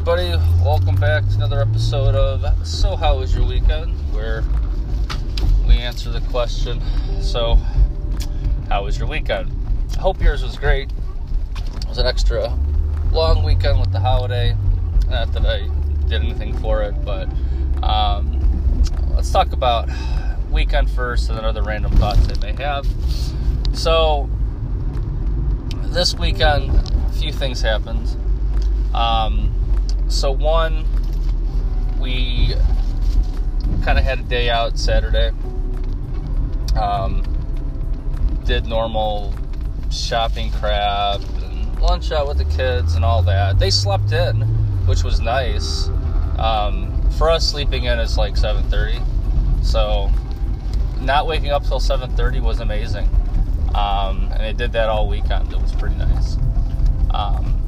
everybody. Welcome back to another episode of So How Was Your Weekend? Where we answer the question, So, how was your weekend? I hope yours was great. It was an extra long weekend with the holiday. Not that I did anything for it, but um, let's talk about weekend first and then other random thoughts I may have. So, this weekend, a few things happened. Um, so one, we kind of had a day out Saturday. Um, did normal shopping crap and lunch out with the kids and all that. They slept in, which was nice. Um, for us, sleeping in is like 7:30, so not waking up till 7:30 was amazing. Um, and they did that all weekend. It was pretty nice. Um,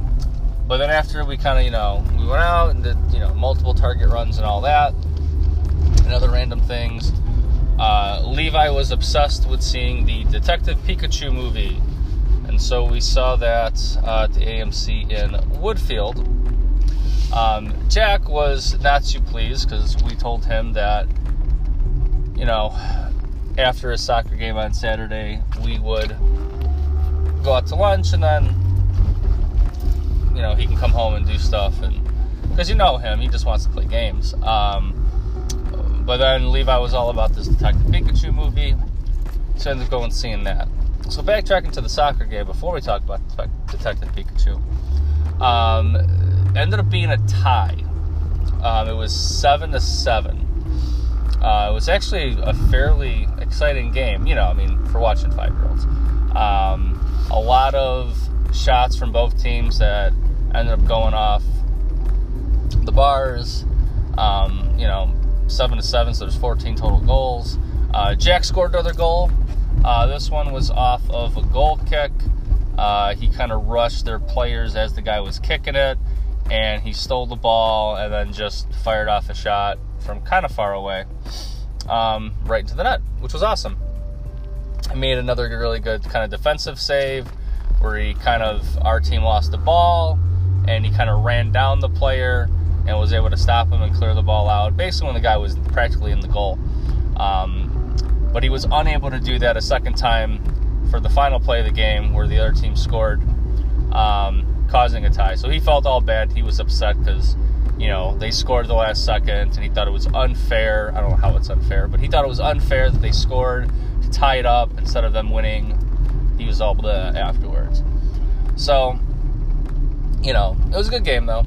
but then after we kind of, you know, we went out and did, you know, multiple target runs and all that, and other random things. Uh, Levi was obsessed with seeing the Detective Pikachu movie, and so we saw that uh, at the AMC in Woodfield. Um, Jack was not too pleased because we told him that, you know, after a soccer game on Saturday, we would go out to lunch and then you know he can come home and do stuff and because you know him he just wants to play games. Um, but then levi was all about this detective pikachu movie so I ended up going and seeing that. So backtracking to the soccer game before we talk about detective pikachu um, ended up being a tie. Um, it was seven to seven. Uh, it was actually a fairly exciting game you know i mean for watching five year olds um, a lot of shots from both teams that ended up going off the bars. Um, you know, seven to seven, so there's 14 total goals. Uh, Jack scored another goal. Uh, this one was off of a goal kick. Uh, he kind of rushed their players as the guy was kicking it, and he stole the ball and then just fired off a shot from kind of far away, um, right into the net, which was awesome. I made another really good kind of defensive save where he kind of our team lost the ball and he kind of ran down the player and was able to stop him and clear the ball out. Basically, when the guy was practically in the goal, um, but he was unable to do that a second time for the final play of the game where the other team scored, um, causing a tie. So he felt all bad. He was upset because you know they scored the last second and he thought it was unfair. I don't know how it's unfair, but he thought it was unfair that they scored to tie it up instead of them winning. He was all blah afterwards. So you know, it was a good game though.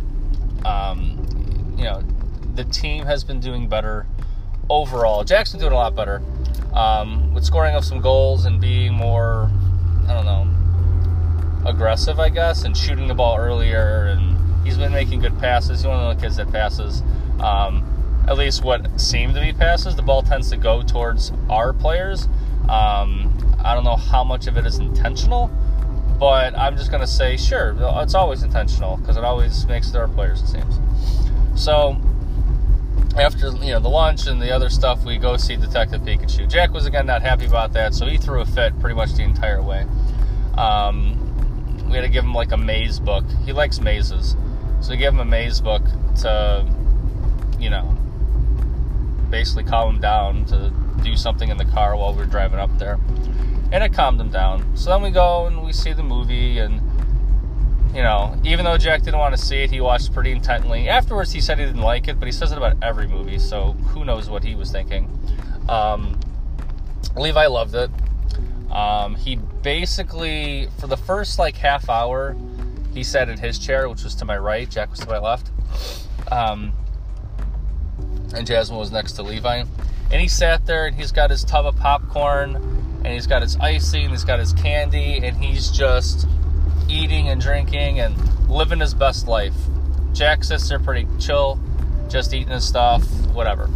Um, you know, the team has been doing better overall. Jackson doing a lot better um, with scoring of some goals and being more, I don't know, aggressive, I guess, and shooting the ball earlier. And he's been making good passes. He's one of the kids that passes. Um, at least what seem to be passes. The ball tends to go towards our players. Um, I don't know how much of it is intentional but I'm just going to say, sure, it's always intentional because it always makes their players, it seems. So, after you know the lunch and the other stuff, we go see Detective Pikachu. Jack was again not happy about that, so he threw a fit pretty much the entire way. Um, we had to give him like a maze book. He likes mazes, so we gave him a maze book to, you know, basically calm him down to do something in the car while we are driving up there and it calmed him down. So then we go and we see the movie, and you know, even though Jack didn't want to see it, he watched pretty intently. Afterwards, he said he didn't like it, but he says it about every movie, so who knows what he was thinking. Um, Levi loved it. Um, he basically, for the first like half hour, he sat in his chair, which was to my right. Jack was to my left. Um, and Jasmine was next to Levi. And he sat there and he's got his tub of popcorn and he's got his icing, he's got his candy, and he's just eating and drinking and living his best life. Jack sits there pretty chill, just eating his stuff, whatever.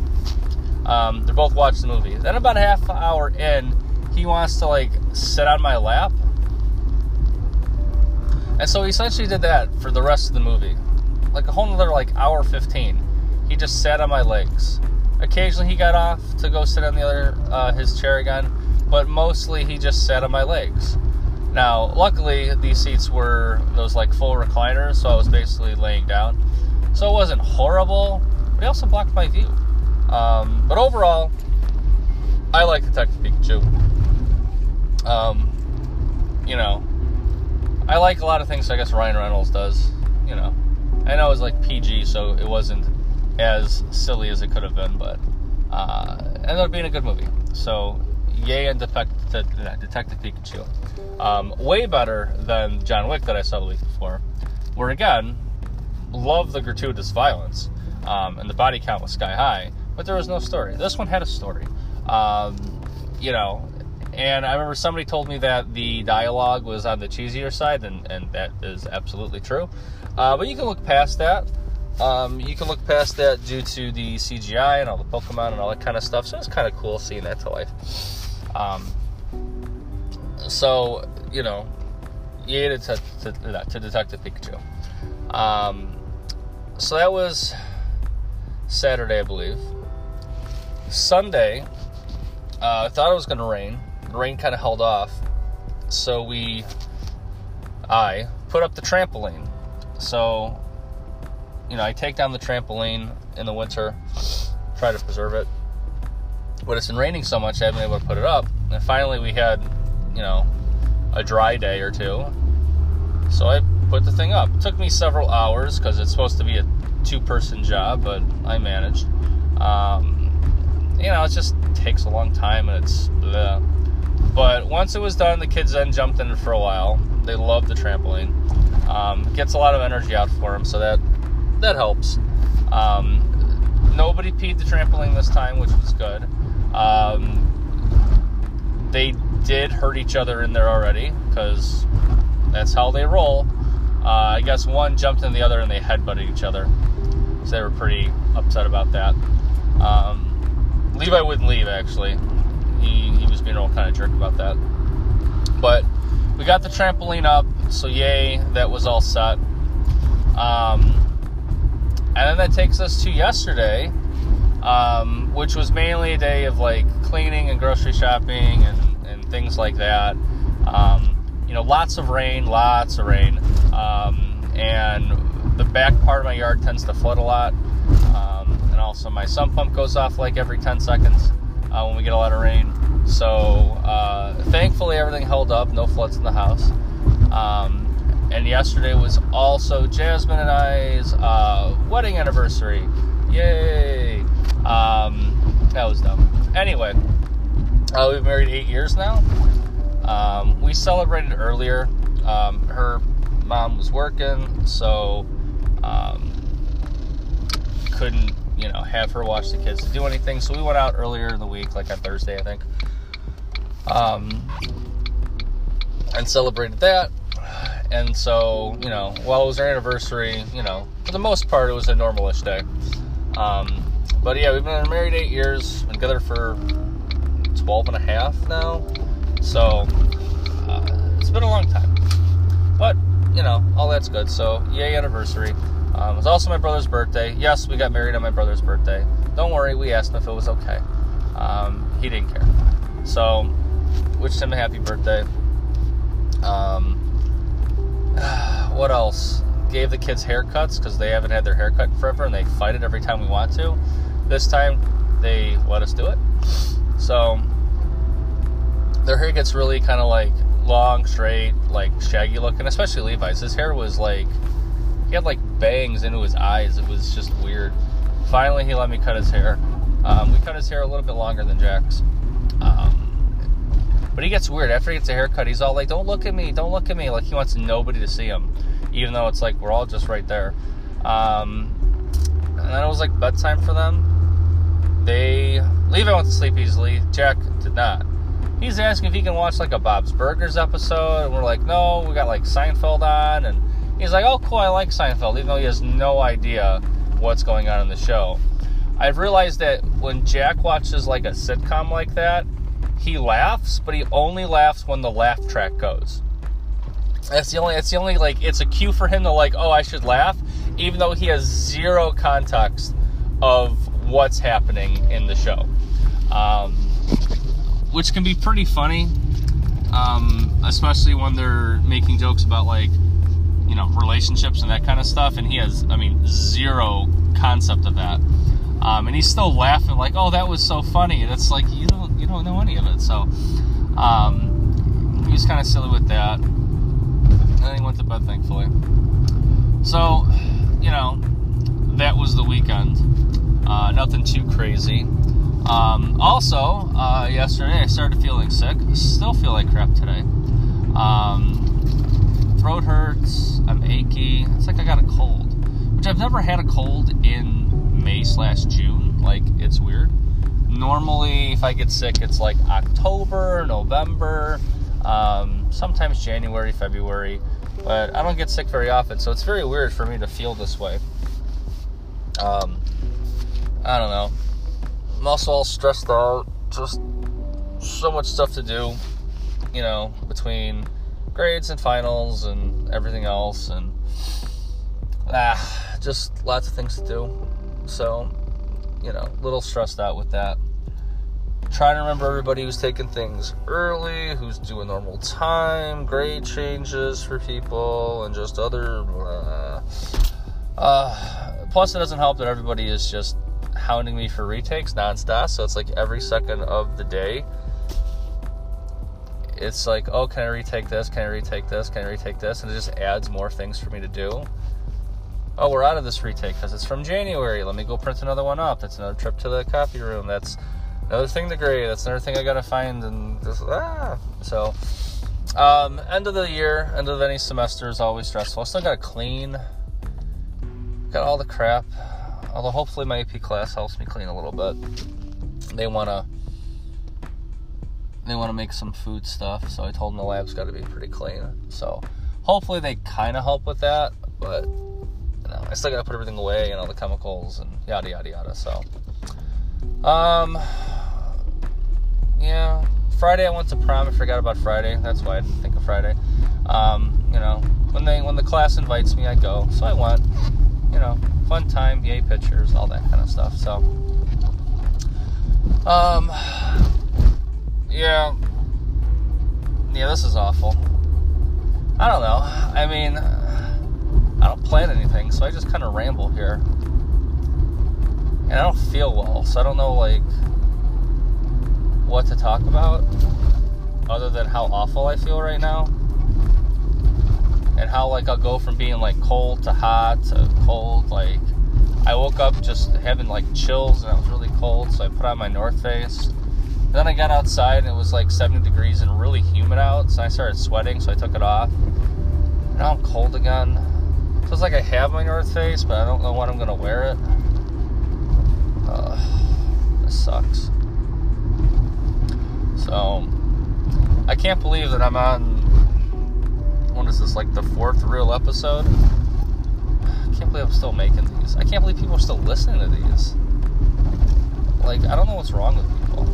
Um, they're both watching the movie. Then about half hour in, he wants to like sit on my lap. And so he essentially did that for the rest of the movie. Like a whole other like hour 15. He just sat on my legs. Occasionally he got off to go sit on the other uh, his chair again but mostly he just sat on my legs. Now, luckily, these seats were those like full recliners, so I was basically laying down. So it wasn't horrible, but he also blocked my view. Um, but overall, I like Detective Pikachu. Um, you know, I like a lot of things I guess Ryan Reynolds does. You know, I know it was like PG, so it wasn't as silly as it could have been, but uh, ended up being a good movie. So, yay and Detective, Pikachu. Um, way better than John Wick that I saw the week before, where again, love the gratuitous violence um, and the body count was sky high, but there was no story. This one had a story. Um, you know, and I remember somebody told me that the dialogue was on the cheesier side, and, and that is absolutely true. Uh, but you can look past that. Um, you can look past that due to the CGI and all the Pokemon and all that kind of stuff. So it's kind of cool seeing that to life. Um, so you know, to, to, to, to Detective Pikachu. Um, so that was Saturday, I believe. Sunday, uh, I thought it was going to rain. The rain kind of held off, so we, I put up the trampoline. So, you know, I take down the trampoline in the winter, try to preserve it. But it's been raining so much, I haven't been able to put it up. And finally, we had, you know, a dry day or two. So I put the thing up. It took me several hours because it's supposed to be a two person job, but I managed. Um, you know, it just takes a long time and it's bleh. But once it was done, the kids then jumped in for a while. They love the trampoline. Um, gets a lot of energy out for them, so that that helps. Um, nobody peed the trampoline this time, which was good. Um, they did hurt each other in there already because that's how they roll. Uh, I guess one jumped in the other and they headbutted each other. So they were pretty upset about that. Um, Levi wouldn't leave actually. He, he was being all kind of jerk about that. But we got the trampoline up, so yay, that was all set. Um, and then that takes us to yesterday, um, which was mainly a day of like cleaning and grocery shopping and, and things like that. Um, you know, lots of rain, lots of rain. Um, and the back part of my yard tends to flood a lot. Um, and also, my sump pump goes off like every 10 seconds uh, when we get a lot of rain. So, uh, thankfully, everything held up, no floods in the house. Um, and yesterday was also Jasmine and I's uh, wedding anniversary. Yay! Um, that was dumb. Anyway, uh, we've married eight years now. Um, we celebrated earlier. Um, her mom was working, so um, couldn't, you know, have her watch the kids to do anything. So we went out earlier in the week, like on Thursday, I think, um, and celebrated that. And so, you know, while it was our anniversary, you know, for the most part, it was a normalish day. Um, but yeah, we've been married eight years, been together for 12 and a half now. So uh, it's been a long time. But, you know, all that's good. So, yay, anniversary. Um, it was also my brother's birthday. Yes, we got married on my brother's birthday. Don't worry, we asked him if it was okay. Um, he didn't care. So, wished him a happy birthday. Um, what else? Gave the kids haircuts because they haven't had their haircut forever and they fight it every time we want to. This time, they let us do it. So, their hair gets really kind of like long, straight, like shaggy looking, especially Levi's. His hair was like, he had like bangs into his eyes. It was just weird. Finally, he let me cut his hair. Um, we cut his hair a little bit longer than Jack's. Um, but he gets weird. After he gets a haircut, he's all like, don't look at me, don't look at me. Like he wants nobody to see him, even though it's like we're all just right there. Um, and then it was like bedtime for them. They, Levi went to sleep easily. Jack did not he's asking if he can watch like a Bob's Burgers episode, and we're like, no, we got like Seinfeld on, and he's like, oh, cool, I like Seinfeld, even though he has no idea what's going on in the show. I've realized that when Jack watches like a sitcom like that, he laughs, but he only laughs when the laugh track goes. That's the only. It's the only like. It's a cue for him to like. Oh, I should laugh, even though he has zero context of what's happening in the show. Um, which can be pretty funny, um, especially when they're making jokes about like you know, relationships and that kind of stuff. And he has, I mean, zero concept of that. Um, and he's still laughing like, "Oh, that was so funny." And it's like you don't you don't know any of it. So um, he's kind of silly with that. And then he went to bed, thankfully. So you know, that was the weekend. Uh, nothing too crazy. Um, also, uh, yesterday I started feeling sick. Still feel like crap today. Um, throat hurts. I'm achy. It's like I got a cold, which I've never had a cold in May slash June. Like it's weird. Normally, if I get sick, it's like October, November, um, sometimes January, February. But I don't get sick very often, so it's very weird for me to feel this way. Um, I don't know. I'm also all stressed out. Just so much stuff to do, you know, between grades and finals and everything else, and ah, just lots of things to do. So, you know, a little stressed out with that. Trying to remember everybody who's taking things early, who's doing normal time, grade changes for people, and just other. Uh, uh, plus, it doesn't help that everybody is just hounding me for retakes nonstop. So it's like every second of the day, it's like, oh, can I retake this? Can I retake this? Can I retake this? And it just adds more things for me to do. Oh, we're out of this retake because it's from January. Let me go print another one up. That's another trip to the copy room. That's another thing to grade. That's another thing I gotta find. And ah. So, um, end of the year, end of any semester is always stressful. I still gotta clean. Got all the crap. Although hopefully my AP class helps me clean a little bit. They wanna they want to make some food stuff, so I told them the lab's got to be pretty clean. So hopefully they kind of help with that, but you know, I still got to put everything away and all the chemicals and yada yada yada. So, um, yeah, Friday I went to prom. I forgot about Friday. That's why I didn't think of Friday. Um, you know, when they when the class invites me, I go. So I went. You know, fun time, yay pictures, all that kind of stuff. So, um, yeah, yeah, this is awful. I don't know. I mean, I don't plan anything, so I just kind of ramble here. And I don't feel well, so I don't know, like, what to talk about other than how awful I feel right now. And how, like, I'll go from being, like, cold to hot to cold. Like, I woke up just having, like, chills and I was really cold, so I put on my North Face then I got outside and it was like 70 degrees and really humid out, so I started sweating, so I took it off. Now I'm cold again. Feels like I have my North Face, but I don't know when I'm gonna wear it. Uh, this sucks. So, I can't believe that I'm on. What is this, like the fourth real episode? I can't believe I'm still making these. I can't believe people are still listening to these. Like, I don't know what's wrong with people.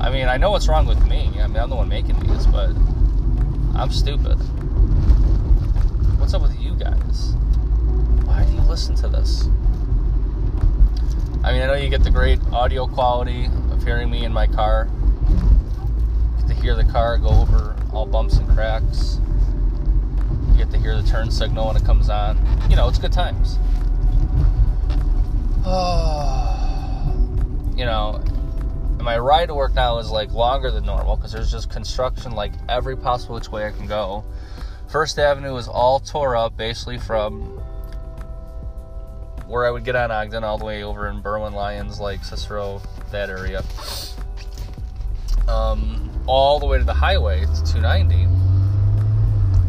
I mean, I know what's wrong with me. I mean, I'm the one making these, but I'm stupid. What's up with you guys? Why do you listen to this? I mean, I know you get the great audio quality of hearing me in my car. You get to hear the car go over all bumps and cracks. Turn signal when it comes on. You know, it's good times. you know, my ride to work now is like longer than normal because there's just construction like every possible which way I can go. First Avenue is all tore up basically from where I would get on Ogden all the way over in Berwyn, Lyons, like Cicero, that area. Um, all the way to the highway to 290.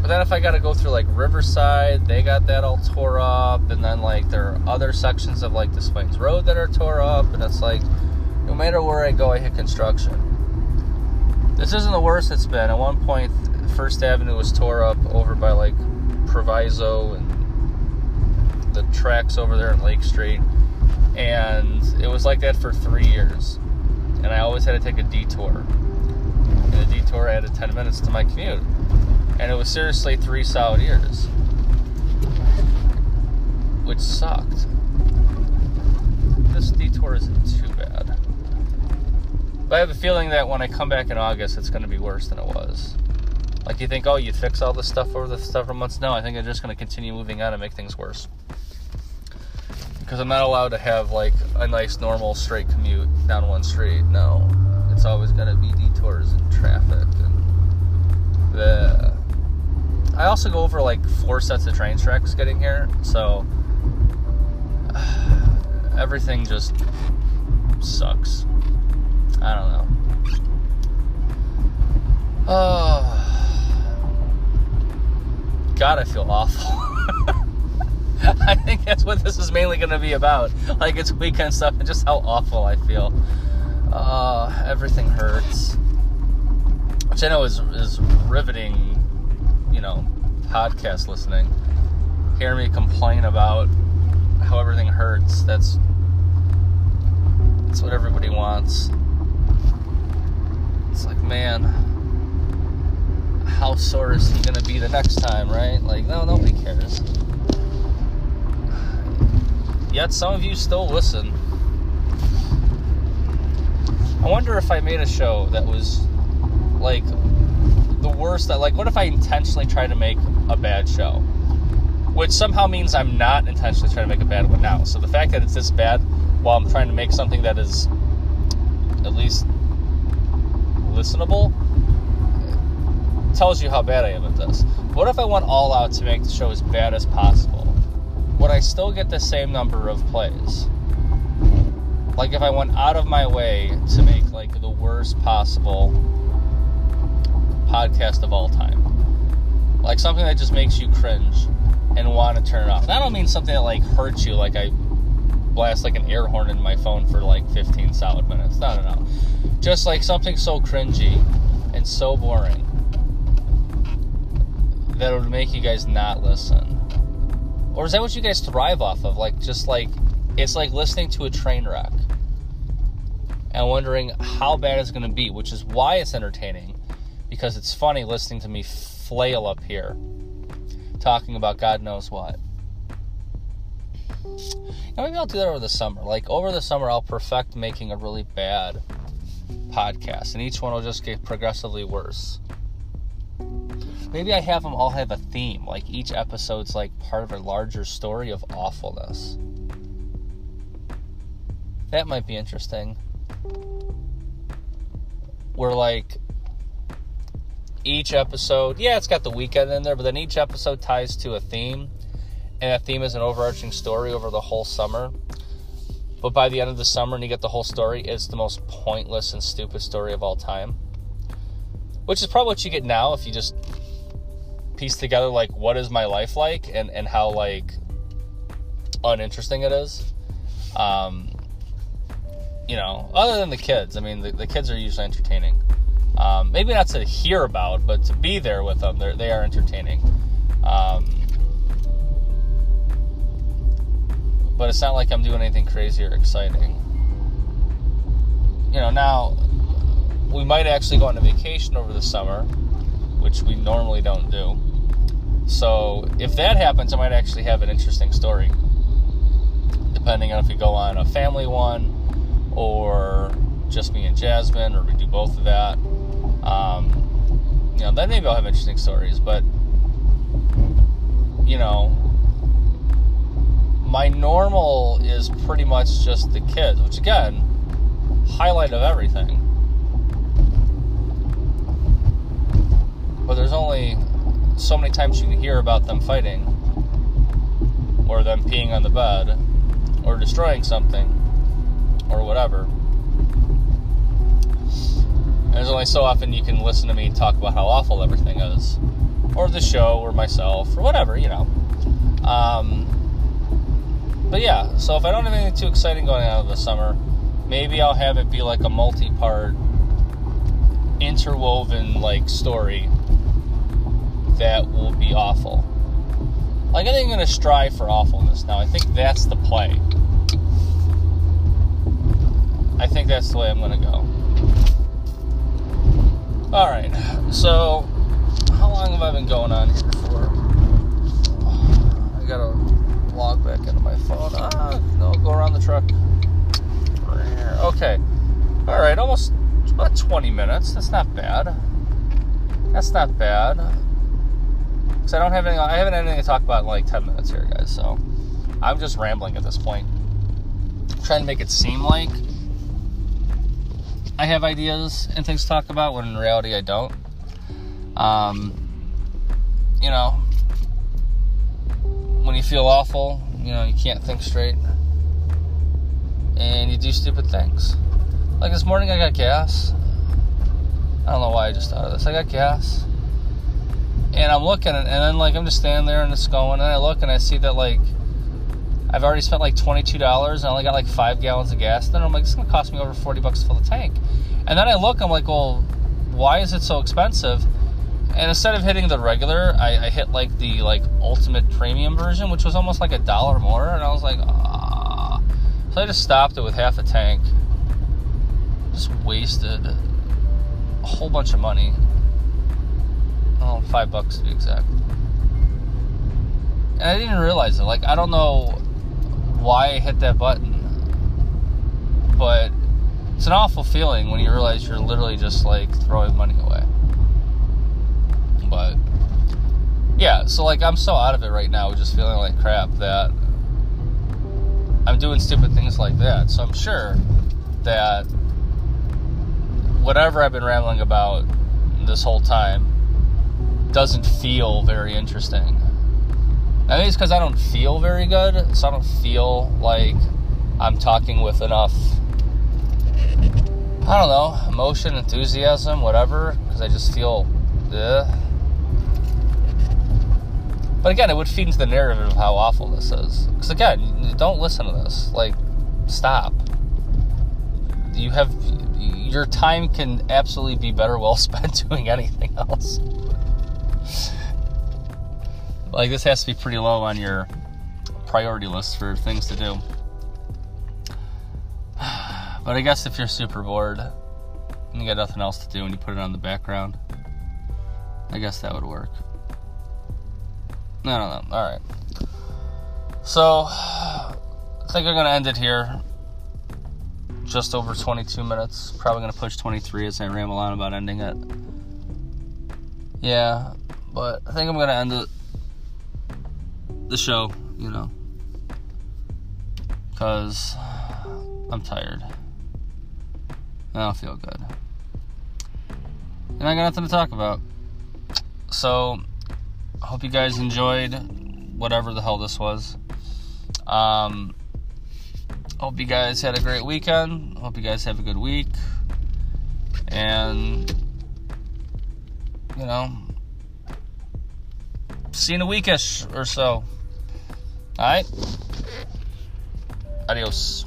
But then if I got to go through like Riverside, they got that all tore up, and then like there are other sections of like the Plaines Road that are tore up, and it's like no matter where I go, I hit construction. This isn't the worst it's been. At one point, First Avenue was tore up over by like Proviso and the tracks over there in Lake Street. And it was like that for three years. And I always had to take a detour. And the detour added 10 minutes to my commute. And it was seriously three solid years. Which sucked. This detour isn't too bad. But I have a feeling that when I come back in August, it's going to be worse than it was. Like you think, oh, you'd fix all this stuff over the several months. No, I think they're just going to continue moving on and make things worse. Because I'm not allowed to have like a nice normal straight commute down one street. No, it's always going to be detours and traffic and the. I also go over like four sets of train tracks getting here, so everything just sucks. I don't know. Oh. God, I feel awful. I think that's what this is mainly going to be about. Like, it's weekend stuff and just how awful I feel. Uh, everything hurts. Which I know is, is riveting, you know, podcast listening. Hear me complain about how everything hurts. That's that's what everybody wants. It's like, man, how sore is he gonna be the next time, right? Like, no, nobody cares. Yet some of you still listen. I wonder if I made a show that was like the worst that like what if I intentionally try to make a bad show? Which somehow means I'm not intentionally trying to make a bad one now. So the fact that it's this bad while I'm trying to make something that is at least listenable tells you how bad I am at this. What if I went all out to make the show as bad as possible? Would I still get the same number of plays? Like if I went out of my way to make like the worst possible podcast of all time. Like something that just makes you cringe and want to turn it off. And I don't mean something that like hurts you like I blast like an air horn in my phone for like 15 solid minutes. No, no, no. Just like something so cringy and so boring that would make you guys not listen? Or is that what you guys thrive off of? Like, just like, it's like listening to a train wreck and wondering how bad it's going to be, which is why it's entertaining because it's funny listening to me flail up here talking about God knows what. Now, maybe I'll do that over the summer. Like, over the summer, I'll perfect making a really bad podcast, and each one will just get progressively worse. Maybe I have them all have a theme, like each episode's like part of a larger story of awfulness. That might be interesting. Where like each episode, yeah, it's got the weekend in there, but then each episode ties to a theme, and that theme is an overarching story over the whole summer. But by the end of the summer, and you get the whole story, it's the most pointless and stupid story of all time. Which is probably what you get now if you just piece together like what is my life like and and how like uninteresting it is um you know other than the kids i mean the, the kids are usually entertaining um, maybe not to hear about but to be there with them they're, they are entertaining um, but it's not like i'm doing anything crazy or exciting you know now we might actually go on a vacation over the summer which we normally don't do so if that happens, I might actually have an interesting story. Depending on if we go on a family one or just me and Jasmine, or we do both of that. Um, you know, then maybe I'll have interesting stories. But you know, my normal is pretty much just the kids, which again, highlight of everything. But there's only so many times you can hear about them fighting, or them peeing on the bed, or destroying something, or whatever. There's only so often you can listen to me talk about how awful everything is, or the show, or myself, or whatever, you know. Um, but yeah, so if I don't have anything too exciting going on the summer, maybe I'll have it be like a multi part, interwoven like story that will be awful. Like, I think I'm going to strive for awfulness now. I think that's the play. I think that's the way I'm going to go. Alright, so how long have I been going on here for? I gotta log back into my phone. Ah, no, go around the truck. Okay. Alright, almost about 20 minutes. That's not bad. That's not bad. Because I don't have any, I haven't had anything to talk about in like 10 minutes here, guys. So I'm just rambling at this point. I'm trying to make it seem like I have ideas and things to talk about when in reality I don't. Um, you know, when you feel awful, you know, you can't think straight, and you do stupid things. Like this morning, I got gas. I don't know why I just thought of this. I got gas, and I'm looking, and then like I'm just standing there and it's going, and I look and I see that like I've already spent like twenty-two dollars, and I only got like five gallons of gas. Then I'm like, it's gonna cost me over forty bucks to fill the tank. And then I look, I'm like, well, why is it so expensive? And instead of hitting the regular, I, I hit like the like ultimate premium version, which was almost like a dollar more. And I was like, ah. So I just stopped it with half a tank. Just wasted a whole bunch of money. Oh, five bucks to be exact. And I didn't realize it. Like, I don't know why I hit that button, but it's an awful feeling when you realize you're literally just like throwing money away. But yeah, so like I'm so out of it right now, just feeling like crap that I'm doing stupid things like that. So I'm sure that whatever I've been rambling about this whole time doesn't feel very interesting. I think it's because I don't feel very good, so I don't feel like I'm talking with enough I don't know, emotion, enthusiasm, whatever, because I just feel, ugh. But again, it would feed into the narrative of how awful this is. Because again, don't listen to this. Like, stop. You have your time can absolutely be better well spent doing anything else. Like this has to be pretty low on your priority list for things to do. But I guess if you're super bored and you got nothing else to do and you put it on the background, I guess that would work. I don't know. Alright. So, I think I'm going to end it here. Just over 22 minutes. Probably going to push 23 as I ramble on about ending it. Yeah, but I think I'm going to end it, the show, you know. Because I'm tired. I don't feel good. And I got nothing to talk about. So, I hope you guys enjoyed whatever the hell this was. Um, hope you guys had a great weekend. Hope you guys have a good week. And, you know, see you in a weekish or so. Alright? Adios.